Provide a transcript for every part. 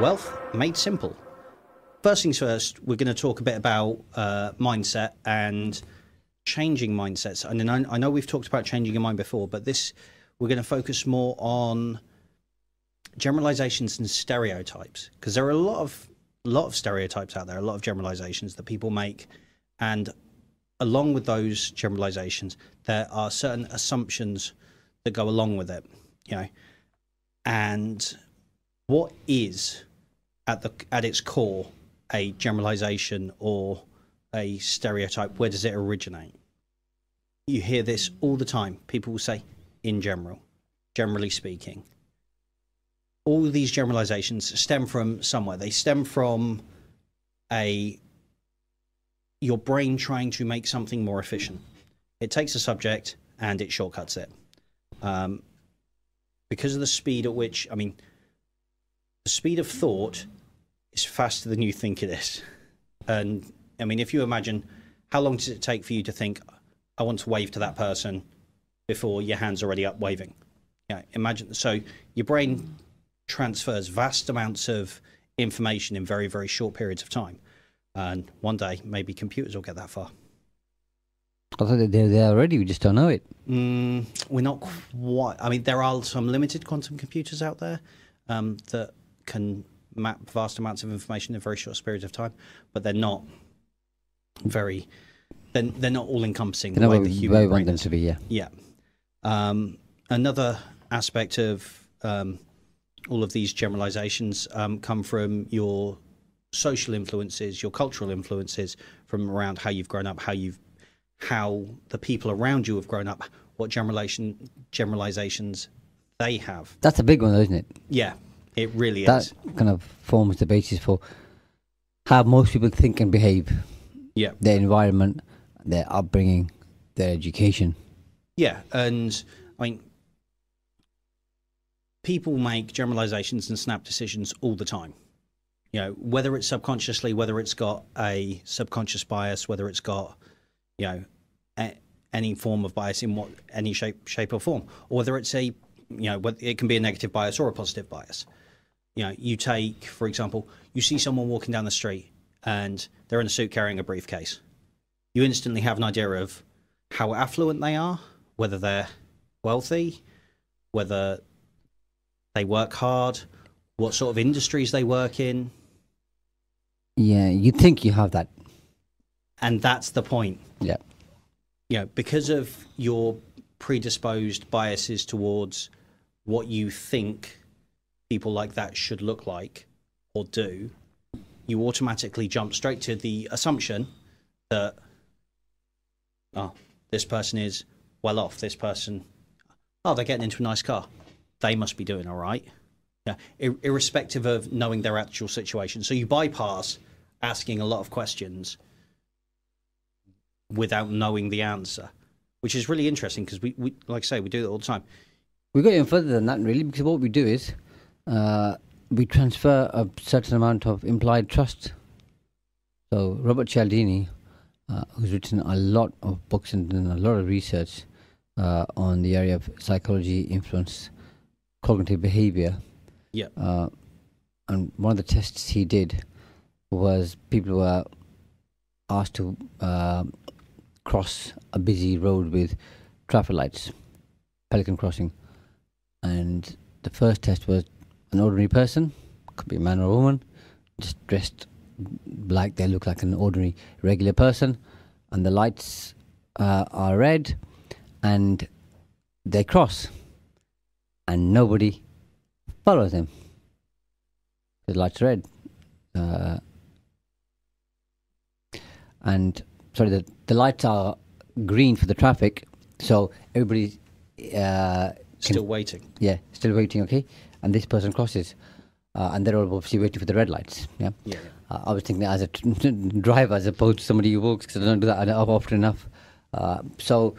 Wealth made simple. First things first, we're going to talk a bit about uh, mindset and changing mindsets. And I, I know we've talked about changing your mind before, but this we're going to focus more on generalizations and stereotypes because there are a lot of lot of stereotypes out there, a lot of generalizations that people make, and along with those generalizations, there are certain assumptions that go along with it. You know, and what is at the at its core a generalization or a stereotype? Where does it originate? You hear this all the time. People will say, in general, generally speaking. All these generalizations stem from somewhere. They stem from a your brain trying to make something more efficient. It takes a subject and it shortcuts it. Um, because of the speed at which, I mean, the speed of thought is faster than you think it is. And I mean, if you imagine how long does it take for you to think, I want to wave to that person before your hand's already up waving? Yeah, imagine. So your brain transfers vast amounts of information in very, very short periods of time. And one day, maybe computers will get that far. I thought they're there already. We just don't know it. Mm, we're not quite. I mean, there are some limited quantum computers out there um, that can map vast amounts of information in very short periods of time, but they're not very. They're, they're not all encompassing. Know where the we want them to be. Yeah. Yeah. Um, another aspect of um, all of these generalizations um, come from your social influences, your cultural influences, from around how you've grown up, how you've how the people around you have grown up, what generalization generalizations they have. That's a big one, isn't it? Yeah, it really that is. That kind of forms the basis for how most people think and behave. Yeah. Their environment, their upbringing, their education. Yeah, and I mean, people make generalizations and snap decisions all the time. You know, whether it's subconsciously, whether it's got a subconscious bias, whether it's got, you know, a, any form of bias in what any shape, shape or form, or whether it's a, you know, it can be a negative bias or a positive bias. You know, you take, for example, you see someone walking down the street and they're in a suit carrying a briefcase. You instantly have an idea of how affluent they are, whether they're wealthy, whether they work hard, what sort of industries they work in. Yeah, you think you have that. And that's the point. Yeah. You know, because of your predisposed biases towards what you think people like that should look like or do, you automatically jump straight to the assumption that, oh, this person is well off. This person, oh, they're getting into a nice car. They must be doing all right. Yeah, ir- irrespective of knowing their actual situation. So you bypass asking a lot of questions without knowing the answer, which is really interesting because we, we, like I say, we do it all the time. We go even further than that, really, because what we do is uh, we transfer a certain amount of implied trust. So Robert Cialdini, uh, who's written a lot of books and done a lot of research uh, on the area of psychology, influence, cognitive behavior. Yeah. Uh, and one of the tests he did was people were asked to uh, cross a busy road with traffic lights, Pelican Crossing, and the first test was an ordinary person, could be a man or a woman, just dressed like they look like an ordinary, regular person, and the lights uh, are red, and they cross, and nobody follows them. The lights are red, uh, and sorry, the the lights are green for the traffic, so everybody's Uh, Still waiting. Yeah, still waiting. Okay, and this person crosses. uh, and they're all obviously waiting for the red lights. Yeah. Yeah. Uh, I was thinking as a t- driver as opposed to somebody who walks because I don't do that often enough. Uh, so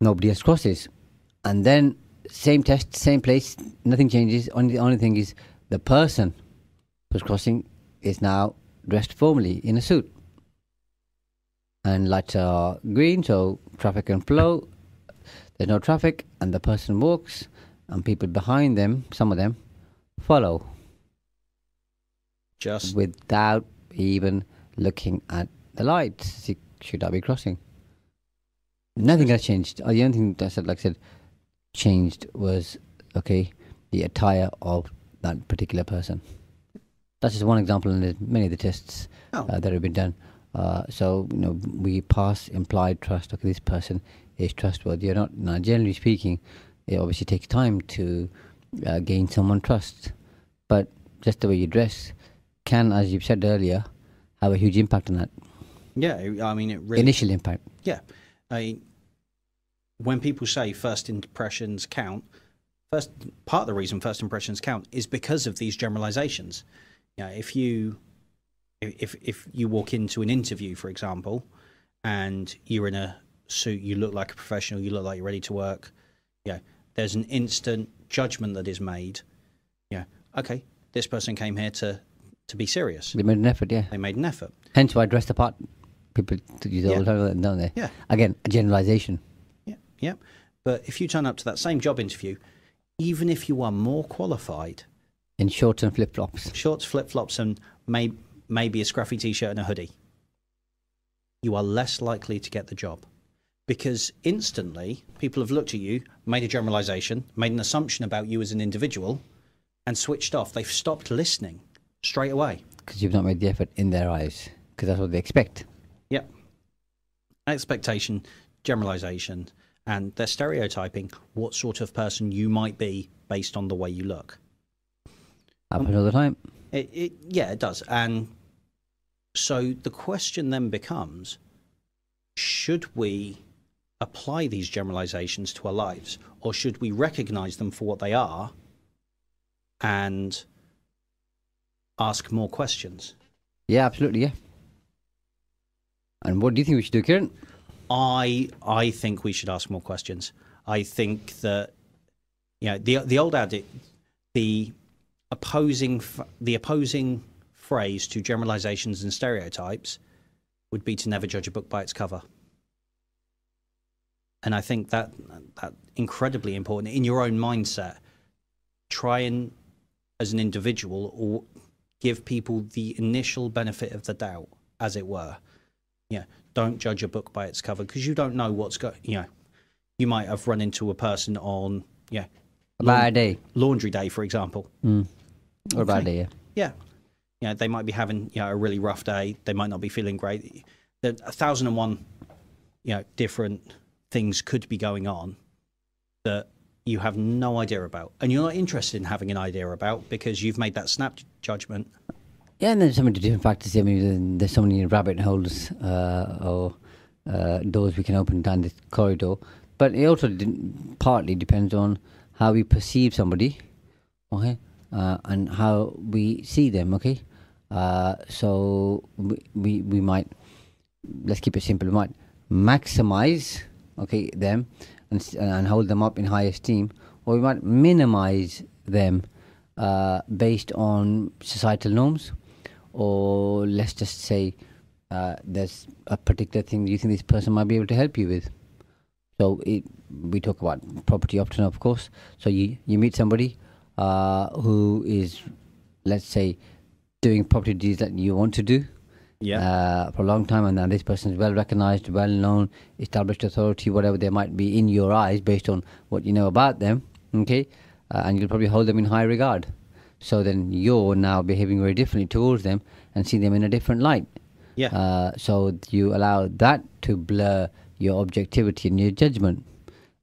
nobody else crosses, and then same test, same place, nothing changes. Only the only thing is the person who's crossing is now dressed formally in a suit, and lights are green, so traffic can flow. There's no traffic, and the person walks, and people behind them, some of them, follow Just without even looking at the lights. See, Should I be crossing? Nothing has changed. Uh, The only thing that said, like I said, changed was okay the attire of that particular person. That's just one example, and there's many of the tests Oh. uh, that have been done. Uh, so you know, we pass implied trust. Okay, this person is trustworthy or not. Now, generally speaking, it obviously takes time to uh, gain someone trust, but just the way you dress can, as you've said earlier, have a huge impact on that yeah. I mean, it really initial impact. Yeah. I, when people say first impressions count, first part of the reason first impressions count is because of these generalizations. You know, if you if if you walk into an interview, for example, and you're in a suit, you look like a professional, you look like you're ready to work. Yeah, there's an instant judgment that is made. Yeah, okay, this person came here to to be serious. They made an effort, yeah. They made an effort. Hence why dressed apart. People use all Yeah. the time, don't they? Yeah. Again, a generalization. Yeah, yeah. But if you turn up to that same job interview, even if you are more qualified, In shorts and flip flops. shorts, flip flops, and may, maybe a scruffy t shirt and a hoodie, you are less likely to get the job. Because instantly, people have looked at you, made a generalization, made an assumption about you as an individual, and switched off. They've stopped listening straight away. Because you've not made the effort in their eyes. Because that's what they expect. Yep. Expectation, generalization, and they're stereotyping what sort of person you might be based on the way you look. Happens all the time. It, it, yeah, it does. And so the question then becomes should we apply these generalizations to our lives or should we recognize them for what they are and ask more questions? Yeah, absolutely, yeah. And what do you think we should do, Kieron? I I think we should ask more questions. I think that you know the the old adage, the opposing the opposing phrase to generalizations and stereotypes would be to never judge a book by its cover. And I think that that incredibly important in your own mindset. Try and as an individual or give people the initial benefit of the doubt, as it were. Yeah, don't judge a book by its cover because you don't know what's going. You know, you might have run into a person on yeah A bad day. laundry day, for example. Mm. Or a bad day, yeah. Yeah, you know, they might be having you know a really rough day. They might not be feeling great. There a thousand and one, you know, different things could be going on that you have no idea about, and you're not interested in having an idea about because you've made that snap judgment. Yeah, and there's so many different factors. I mean, there's so many rabbit holes uh, or uh, doors we can open down this corridor. But it also partly depends on how we perceive somebody, okay, uh, and how we see them, okay. Uh, so we, we we might let's keep it simple. We might maximize, okay, them and and hold them up in high esteem, or we might minimize them uh, based on societal norms, or let's just say uh, there's a particular thing you think this person might be able to help you with. So it, we talk about property often, of course. So you, you meet somebody uh, who is, let's say, doing property deeds that you want to do uh, for a long time, and then this person is well recognized, well known, established authority, whatever they might be in your eyes based on what you know about them. Okay, uh, and you'll probably hold them in high regard. So then you're now behaving very differently towards them and see them in a different light. yeah, Uh, so you allow that to blur your objectivity and your judgment,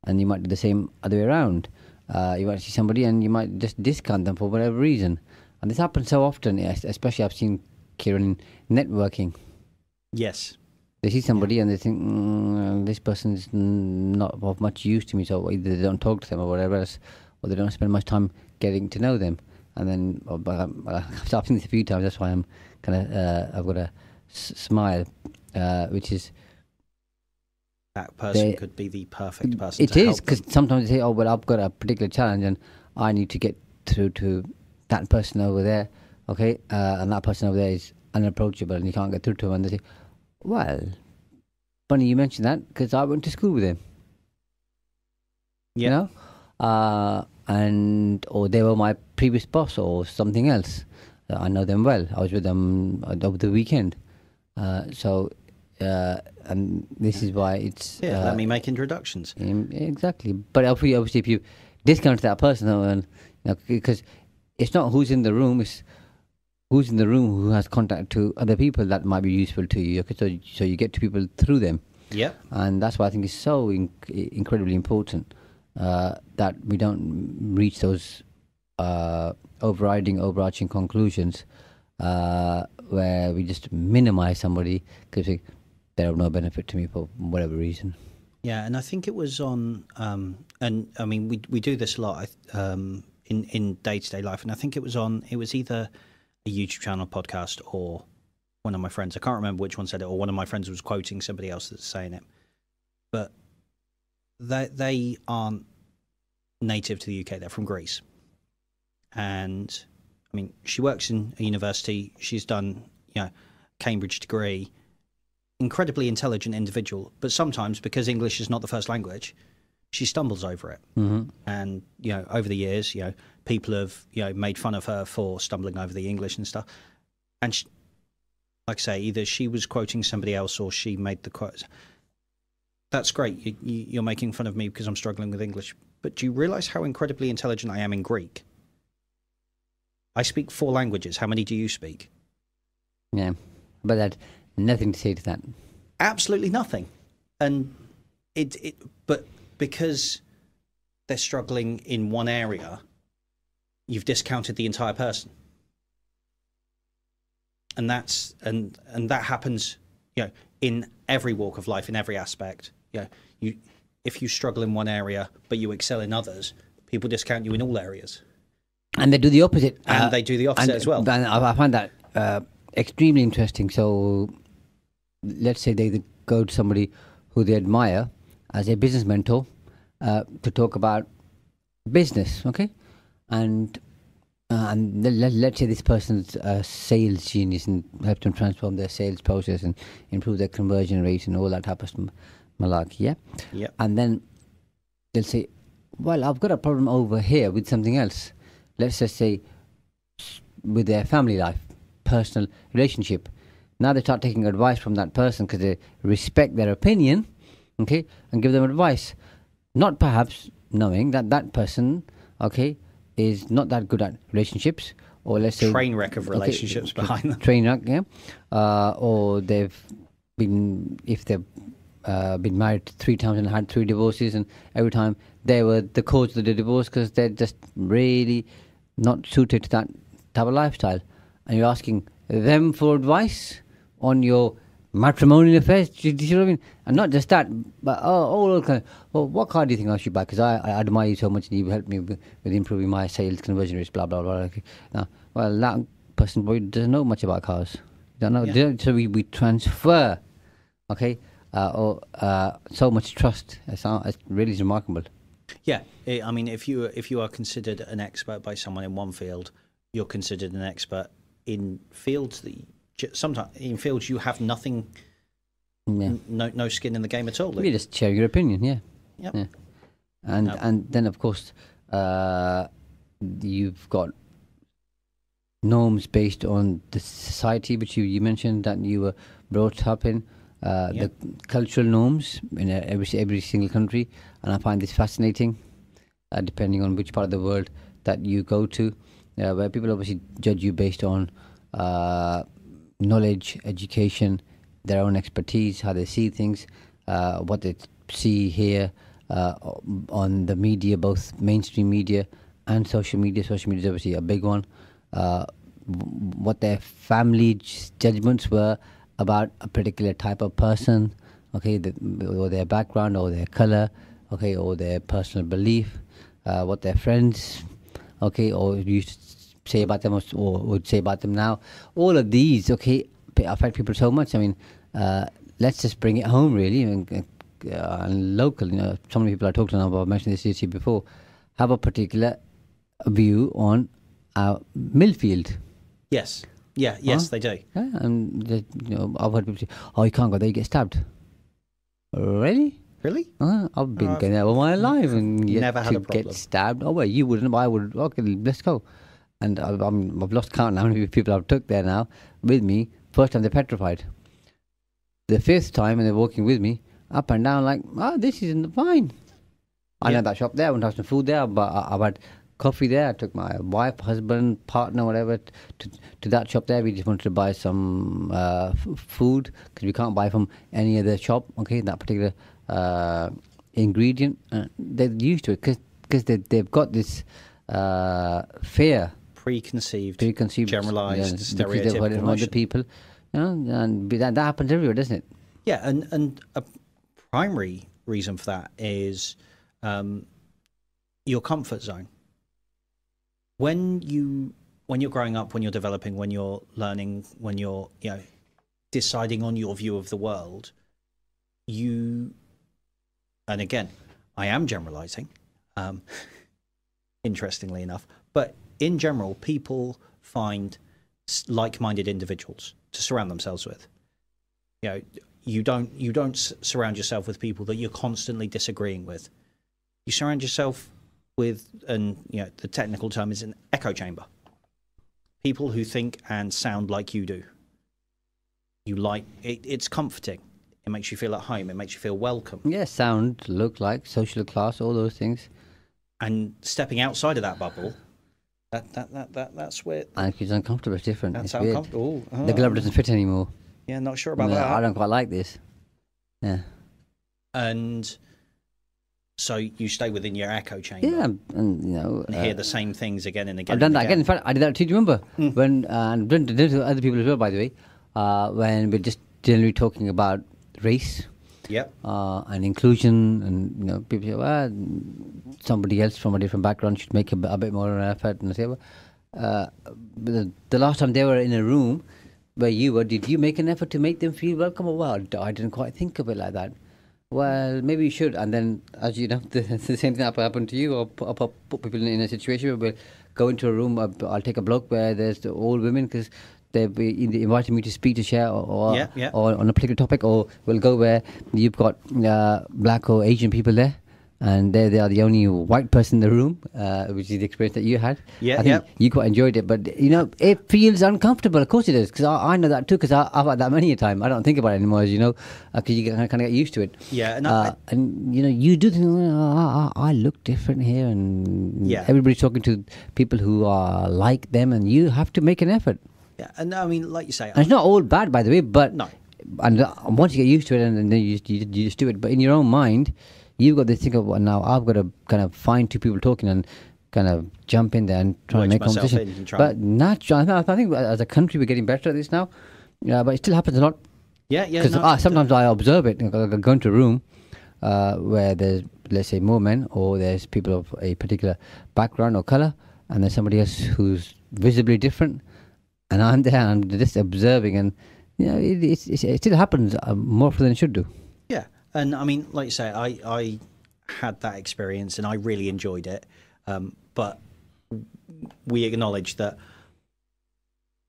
and you might do the same other way around. Uh, you might see somebody and you might just discount them for whatever reason, and this happens so often. Especially I've seen Kieron in networking. yes, They see somebody and they think mm, this person's mm, not of much use to me, so either they don't talk to them or whatever else, or they don't spend much time getting to know them. and then um, I've seen this a few times. That's why I'm kind of uh, I've got a s- smile, uh, which is That person They- could be the perfect person. It to is because sometimes they say, "Oh, well, I've got a particular challenge, and I need to get through to that person over there." Okay, uh, and that person over there is unapproachable, and you can't get through to him. And they say, "Well, funny you mentioned that because I went to school with him." Yeah. You know, uh, and or they were my previous boss or something else. Uh, I know them well. I was with them uh, over the weekend, uh, so. Uh, and this is why it's Yeah, uh, let me make introductions. exactly. But obviously, if you discount that person, and you know, because it's not who's in the room, it's who's in the room who has contact to other people that might be useful to you. Okay, so so you get to people through them, Yep. and that's why I think it's so in- incredibly important uh, that we don't reach those uh, overriding, overarching conclusions uh, where we just minimize somebody because they're of no benefit to me for whatever reason. Yeah, and I think it was on, um, and I mean, we we do this a lot um, in in day to day life, and I think it was on. It was either a YouTube channel, podcast, or one of my friends. I can't remember which one said it, or one of my friends was quoting somebody else that's saying it. But they they aren't native to the UK. They're from Greece, and I mean, she works in a university. She's done, you know, Cambridge degree incredibly intelligent individual, but sometimes because English is not the first language, she stumbles over it. Mm-hmm. And you know, over the years, you know, people have you know made fun of her for stumbling over the English and stuff. And she, like I say, either she was quoting somebody else or she made the quote. That's great. You, you, you're making fun of me because I'm struggling with English. But do you realise how incredibly intelligent I am in Greek? I speak four languages. How many do you speak? Yeah, but that nothing to say to that. absolutely nothing and it, it but because they're struggling in one area you've discounted the entire person and that's and and that happens you know in every walk of life in every aspect you know you if you struggle in one area but you excel in others people discount you in all areas And they do the opposite. and uh, they do the opposite and, as well And I, find that uh, extremely interesting. So, let's say they go to somebody who they admire as a business mentor uh, to talk about business, okay? And uh, and let, let, let's say this person's a sales genius and help them transform their sales process and improve their conversion rate and all that type of malarkey, yeah? Yep. And then they'll say, well, I've got a problem over here with something else. Let's just say with their family life, personal relationship. Now they start taking advice from that person because they respect their opinion, okay, and give them advice. Not perhaps knowing that that person, okay, is not that good at relationships, or let's say train wreck of relationships okay, behind them. Train wreck, yeah, uh, or they've been if they've uh, been married three times and had three divorces, and every time they were the cause of the divorce because they're just really not suited to that type of lifestyle, and you're asking them for advice on your matrimonial affairs. Do you, do you see what I mean? And not just that, but oh, all kind of, well, what car do you think I should buy? Because I, I admire you so much, and you helped me with, with improving my sales conversion rates. Blah blah blah. Okay. Now, well, that person probably doesn't know much about cars. Don't know. Yeah. So we, we transfer, okay, uh, or uh, so much trust. It's, uh, it's really remarkable. Yeah, I I mean, if you if you are considered an expert by someone in one field, you're considered an expert in fields that sometimes in fields you have nothing, Yeah. n- no no skin in the game at all. You just share your opinion, yeah. Yep. Yeah. And Yep. and then of course uh, you've got norms based on the society which you, you mentioned that you were brought up in. Uh, Yep. The cultural norms in uh, every every single country, and I find this fascinating. Uh, depending on which part of the world that you go to, uh, where people obviously judge you based on uh, knowledge, education, their own expertise, how they see things, uh, what they see here uh, on the media, both mainstream media and social media. Social media is obviously a big one. Uh, what their family judgments were about a particular type of person, okay, the, or their background, or their color, okay, or their personal belief, uh, what their friends, okay, or used say about them or, or would say about them now. All of these, okay, affect people so much. I mean, uh, let's just bring it home, really, and, uh, and local. You know, so many people I talked to now about I mentioned this issue before have a particular view on our Millfield. Yes. Yeah. Yes, Huh? they do. Yeah, and the, you know, I've heard people say, "Oh, you can't go there; you get stabbed." Really? Really? Uh, I've been I've going there all my life and yet never had to a problem. get stabbed. Oh well, you wouldn't. but I would. Okay, let's go. And I've, I'm, I've lost count how many people I've took there now with me. First time they're petrified. The fifth time, and they're walking with me up and down like, oh, this isn't the fine. I Yeah. know that shop there. I went to have some food there, but I, I've had coffee there. I took my wife, husband, partner, whatever, to, to that shop there. We just wanted to buy some uh, f- food because we can't buy from any other shop. Okay, that particular uh, ingredient. Uh, they're used to it because they, they've got this uh, fear, Preconceived, preconceived, generalized, stereotypical from other people. You know, and that, that happens everywhere, doesn't it? Yeah, and and a primary reason for that is um, your comfort zone. When you when you're growing up, when you're developing, when you're learning, when you're you know deciding on your view of the world, you and again, I am generalizing, um, interestingly enough, but in general, people find like-minded individuals to surround themselves with. You know you don't you don't surround yourself with people that you're constantly disagreeing with. You surround yourself with and you know the technical term is an echo chamber. People who think and sound like you do. You like it, it's comforting. It makes you feel at home. It makes you feel welcome. Yeah, sound, look like, social class, all those things. and stepping outside of that bubble that that, that, that that's where And it's uncomfortable, it's different. that's it's weird. uncomfortable oh, The glove doesn't fit anymore. yeah not sure about No, that I don't quite like this. Yeah. and so you stay within your echo chamber Yeah, and you know, and uh, hear the same things again and again. I've done that again. In fact, I did that too. Do you remember Hmm. when uh, and done did to other people as well? By the way, uh, when we're just generally talking about race Yep. uh, and inclusion, and you know, people say, well, somebody else from a different background should make a, bit more an effort, and I say, well, uh, the, the last time they were in a room where you were, did you make an effort to make them feel welcome? Or well, I didn't quite think of it like that. Well, maybe you should. And then, as you know, the, the same thing happened to you, or put, or put people in, in a situation where we'll go into a room. I'll take a block where there's the all women because they've invited me to speak to share or, or, Yeah, yeah. or on a particular topic, or we'll go where you've got uh, black or Asian people there. And they they are the only white person in the room, uh, which is the experience that you had. Yeah, I think yeah. you quite enjoyed it, but you know it feels uncomfortable. Of course it is, because I, I know that too. Because I've had that many a time. I don't think about it anymore, as you know, because you kind of get used to it. Yeah, and I- uh, and you know you do think, oh, I, I I look different here, and Yeah. everybody's talking to people who are like them, and you have to make an effort. Yeah, and I mean, like you say, And it's not all bad, by the way, but No. And uh, once you get used to it, and, then you just, you, you just do it. But in your own mind, you've got this thing of well, now I've got to kind of find two people talking and kind of jump in there and try Wedge to make conversation. and But naturally, I think as a country we're getting better at this now. Yeah, but it still happens a lot yeah, yeah. because no, sometimes I observe it. I go go into a room uh, where there's, let's say, more men, or there's people of a particular background or color, and there's somebody else who's visibly different, and I'm there, and I'm just observing, and you know, it, it's, it still happens uh, more often than it should do. Yeah, and I mean, like you say, I I had that experience and I really enjoyed it, um, but we acknowledge that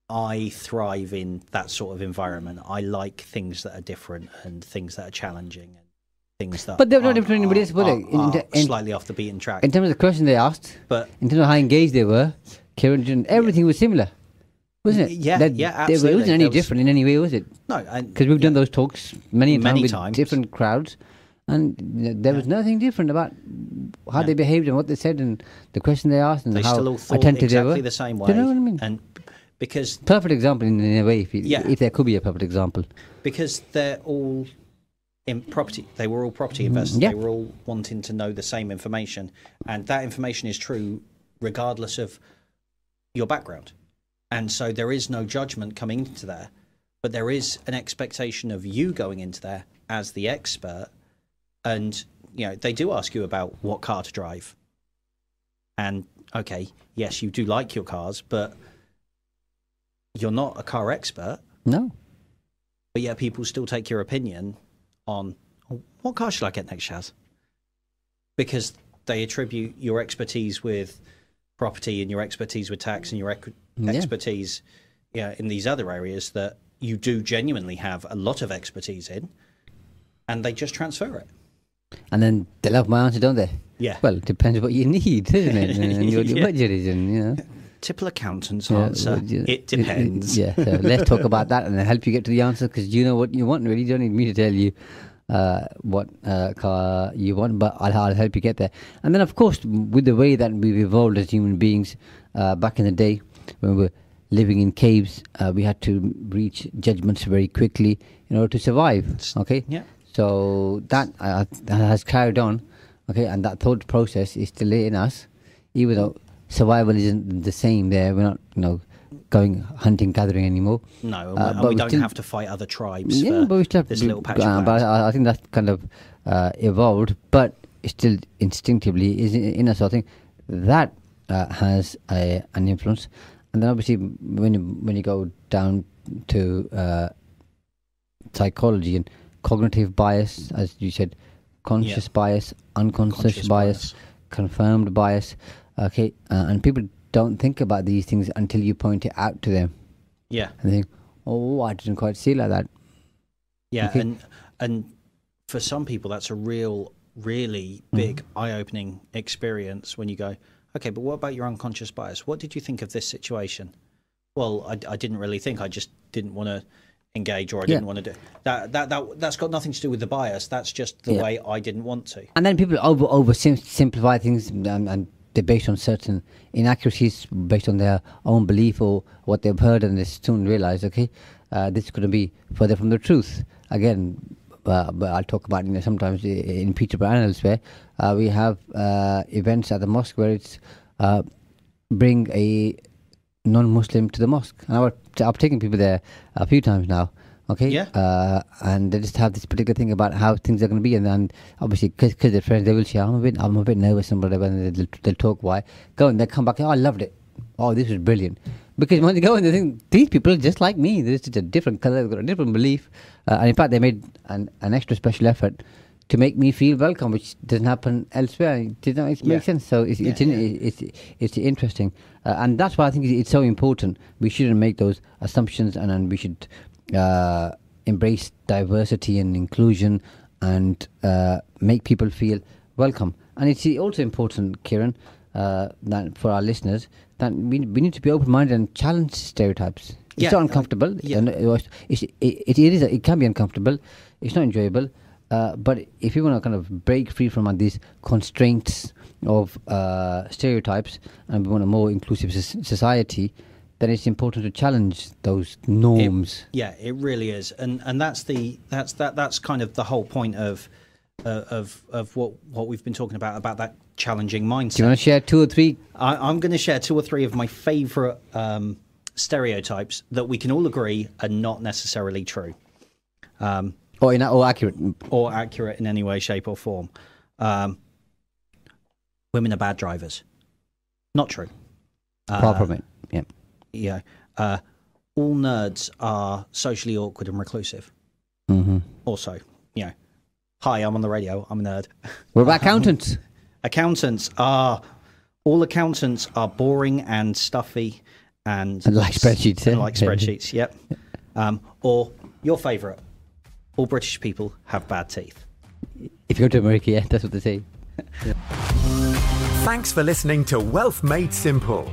I thrive in that sort of environment. I like things that are different and things that are challenging and things that. But they're not different anybody else, were they? In- in- slightly off the beaten track, In terms of the question they asked, but in terms of how engaged they were, Kieron, everything was similar, wasn't it? Yeah, That- yeah, absolutely. It wasn't any was- different in any way, was it? no, Because we've done those talks many, Many times with different crowds, and there was nothing different about how Yeah. they behaved and what they said and the question they asked and they how still all thought attentive they exactly were. the same way. Do you know what I mean? And because perfect example in, in a way, if, you, Yeah. if there could be a perfect example. because they're all in property they were all property Mm, investors yeah. they were all wanting to know the same information and that information is true regardless of your background and so there is no judgment coming into there but there is an expectation of you going into there as the expert and you know they do ask you about what car to drive and okay, yes, you do like your cars, but you're not a car expert. No. But yet people still take your opinion on "Oh, what car should I get next, Shaz? Because they attribute your expertise with property and your expertise with tax and your equi- Yeah. expertise yeah, in these other areas that you do genuinely have a lot of expertise in, and they just transfer it. And then they love my answer, don't they? Yeah. Well, it depends what you need, isn't it? And your, your Yeah. budget is, and you know. Typical accountant's Yeah, answer. yeah, it depends. yeah, so let's talk about that and then help you get to the answer because you know what you want. Really, you don't need me to tell you uh, what uh, car you want, but I'll, I'll help you get there. And then, of course, with the way that we've evolved as human beings, uh, back in the day when we were living in caves, uh, we had to reach judgments very quickly in order to survive. Okay. Yeah. So that, uh, that has carried on, okay, and that thought process is still in us, even though survival isn't the same. There, we're not, you know, going hunting, gathering anymore. No, and, Uh, we- and but we we don't still- have to fight other tribes Yeah, but we still have this little patch uh, of But. I, I think that's kind of uh, evolved, but still instinctively is in, us. So I think that uh, has a, an influence. And then obviously, when you, when you go down to uh, psychology and cognitive bias, as you said, conscious bias, unconscious Conscious bias, confirmed bias. Okay, uh, and people don't think about these things until you point it out to them, Yeah, and think, "Oh, I didn't quite see it like that." yeah, Okay. and and for some people that's a real, really Mm-hmm. big, eye-opening experience when you go, okay, but what about your unconscious bias? What did you think of this situation? Well, I, I didn't really think. I just didn't want to engage, or I didn't want to do that. That that that's got nothing to do with the bias. That's just the Yeah. way I didn't want to. And then people over over sim- simplify things and, and they're based on certain inaccuracies, based on their own belief or what they've heard, and they soon realize, okay, uh, this to be further from the truth. Again, uh, but I'll talk about you know sometimes i- in Peterborough and elsewhere, uh, we have uh, events at the mosque where it's uh, bring a non-Muslim to the mosque. And I've, I've taken people there a few times now. Okay. Yeah. Uh, and they just have this particular thing about how things are going to be, and then obviously because they're friends, they will say, "I'm a bit, I'm a bit nervous," and whatever, and they'll, they'll talk why. Go and they come back. Oh, I loved it. Oh, this was brilliant. Because when they go and they think these people are just like me. They're just a different color, they've got a different belief, uh, and in fact, they made an, an extra special effort to make me feel welcome, which doesn't happen elsewhere. Does that make Yeah. sense? So it's it's, Yeah, in, yeah. it's it's interesting, uh, and that's why I think it's so important. We shouldn't make those assumptions, and, and we should uh, embrace diversity and inclusion, and uh, make people feel welcome. And it's also important, Kieron, uh, that for our listeners, that we we need to be open-minded and challenge stereotypes. It's Yeah, not uh, uncomfortable. yeah. and it, it's, it, it, it is. It can be uncomfortable. It's not enjoyable. Uh, but if you want to kind of break free from uh, these constraints of uh, stereotypes and we want a more inclusive society, then it's important to challenge those norms. Yeah, it really is, and and that's the that's that that's kind of the whole point of uh, of of what what we've been talking about about that challenging mindset. Do you want to share two or three? I, I'm going to share two or three of my favourite um, stereotypes that we can all agree are not necessarily true um, Or, in, or accurate? or accurate in any way, shape, or form. Um, women are bad drivers. Not true. Uh, from it. Yeah. You know, uh, all nerds are socially awkward and reclusive. hmm also, you know, hi, I'm on the radio, I'm a nerd. What about accountants? Accountants are all accountants are boring and stuffy and, And like spreadsheets, and eh? like spreadsheets. Yep. Um, or your favourite, all British people have bad teeth. if you go to America, yeah, that's what they say. Thanks for listening to Wealth Made Simple.